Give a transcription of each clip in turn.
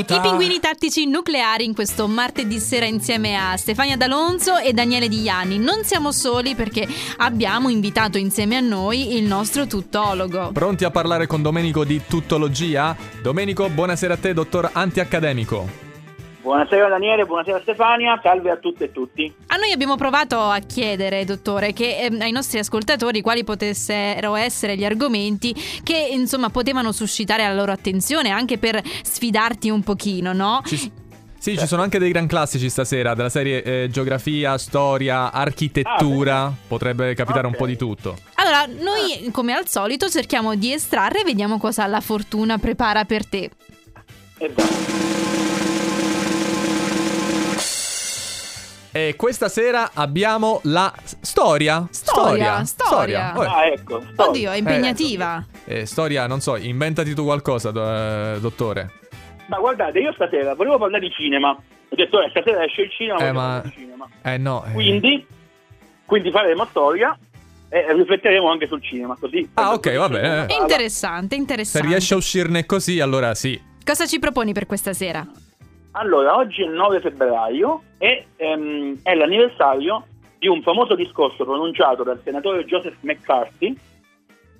Benvenuta. I pinguini tattici nucleari in questo martedì sera insieme a Stefania D'Alonso e Daniele Di Ianni. Non siamo soli perché abbiamo invitato insieme a noi il nostro tuttologo. Pronti a parlare con Domenico di tuttologia? Domenico, buonasera a te, dottor antiaccademico. Buonasera Daniele, buonasera Stefania, salve a tutte e tutti. A noi abbiamo provato a chiedere, dottore, che eh, ai nostri ascoltatori quali potessero essere gli argomenti che insomma potevano suscitare la loro attenzione anche per sfidarti un pochino, no? Ci- sì, ci sono anche dei gran classici stasera, della serie eh, geografia, storia, architettura. Ah, Potrebbe capitare un Ok. po' di tutto. Allora, noi come al solito cerchiamo di estrarre e vediamo cosa la fortuna prepara per te. Esatto. E questa sera abbiamo la storia. Storia, storia. Vabbè. Ah, ecco. storia. Oddio, è impegnativa. Eh, storia, non so, inventati tu qualcosa, do- eh, dottore. Ma guardate, io stasera volevo parlare di cinema. Ho detto, eh, stasera esce il cinema, Eh, ma- di cinema. Eh no. eh. Quindi, quindi faremo storia e rifletteremo anche sul cinema, così. Ah, ok, va bene. È interessante, Se interessante. riesci a uscirne così, allora sì. Cosa ci proponi per questa sera? Allora, oggi è il 9 febbraio e ehm, è l'anniversario di un famoso discorso pronunciato dal senatore Joseph McCarthy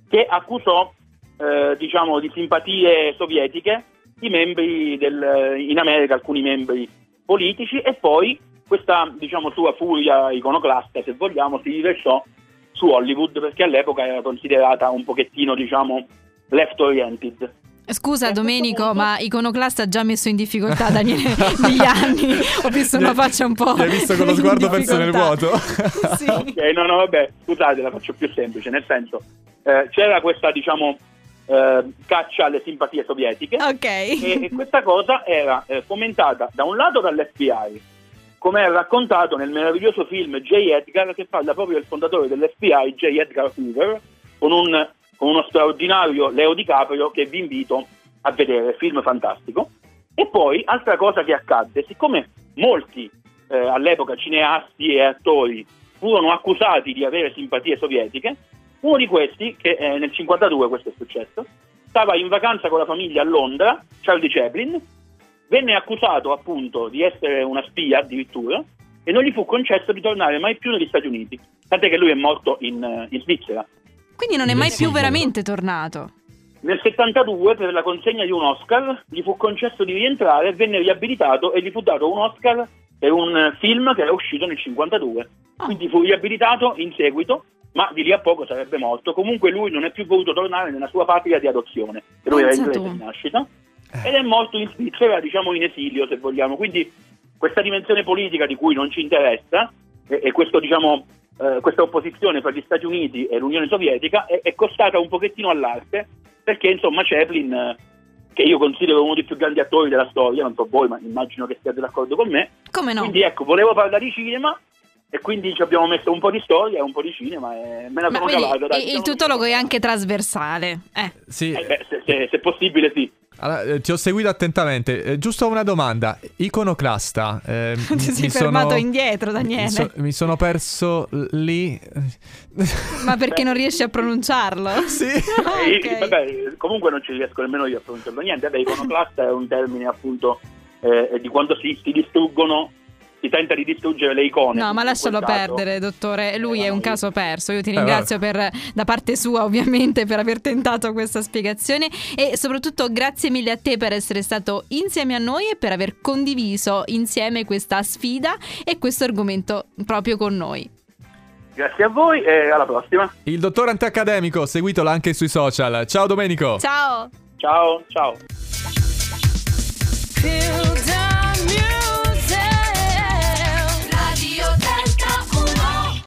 che accusò, eh, diciamo, di simpatie sovietiche i membri del, in America, alcuni membri politici e poi questa, diciamo, sua furia iconoclasta, se vogliamo, si riversò su Hollywood perché all'epoca era considerata un pochettino, diciamo, left oriented. Scusa Domenico, punto- ma Iconoclasta ha già messo in difficoltà Daniele negli anni. Ho visto una faccia un po'. Mi hai visto con lo sguardo perso nel vuoto? sì. Ok, no, no, vabbè, scusate, la faccio più semplice, nel senso, eh, c'era questa, diciamo, eh, caccia alle simpatie sovietiche Ok. e, e questa cosa era eh, fomentata da un lato dall'FBI, come è raccontato nel meraviglioso film J. Edgar, che parla proprio del fondatore dell'FBI, J. Edgar Hoover, con, un, con uno straordinario Leo DiCaprio che vi invito a vedere, film fantastico. E poi, altra cosa che accadde, siccome molti eh, all'epoca cineasti e attori furono accusati di avere simpatie sovietiche, uno di questi, che eh, nel 52 questo è successo, stava in vacanza con la famiglia a Londra, Charlie Chaplin, venne accusato appunto di essere una spia addirittura e non gli fu concesso di tornare mai più negli Stati Uniti, tant'è che lui è morto in, eh, in Svizzera. Quindi non è mai più veramente tornato. Nel 72 per la consegna di un Oscar gli fu concesso di rientrare, venne riabilitato e gli fu dato un Oscar per un eh, film che era uscito nel 52. Ah. Quindi fu riabilitato in seguito, ma di lì a poco sarebbe morto. Comunque lui non è più voluto tornare nella sua patria di adozione, che lui era inglese di nascita, ed è morto in Svizzera, diciamo in esilio se vogliamo. Quindi questa dimensione politica di cui non ci interessa e, e questo, diciamo, eh, questa opposizione fra gli Stati Uniti e l'Unione Sovietica è, è costata un pochettino all'arte perché insomma Chaplin, eh, che io considero uno dei più grandi attori della storia, non so voi, ma immagino che siate d'accordo con me, Come no? quindi ecco, volevo parlare di cinema e quindi ci abbiamo messo un po' di storia e un po' di cinema e me la sono cavata. dai, il- diciamo tutologo che- è anche trasversale. Eh. Sì. Eh, beh, se, se- se possibile sì. Allora, eh, ti ho seguito attentamente. Eh, giusto una domanda. Iconoclasta. eh, Ti mi- sei fermato sono- indietro, Daniele. Mi, so- mi sono perso lì. Ma perché non riesci a pronunciarlo? sì. Ah, Eh, ok. vabbè, comunque non ci riesco nemmeno io a pronunciarlo niente. Vabbè, iconoclasta è un termine appunto eh, di quando si, si distruggono, si tenta di distruggere le icone. No, ma lascialo perdere, dottore. Lui Eh, è un caso perso. Io ti Eh, ringrazio per, da parte sua, ovviamente, per aver tentato questa spiegazione. E soprattutto grazie mille a te per essere stato insieme a noi e per aver condiviso insieme questa sfida e questo argomento proprio con noi. Grazie a voi e alla prossima. Il dottor antiaccademico, seguitolo anche sui social. Ciao Domenico. Ciao! Ciao, ciao.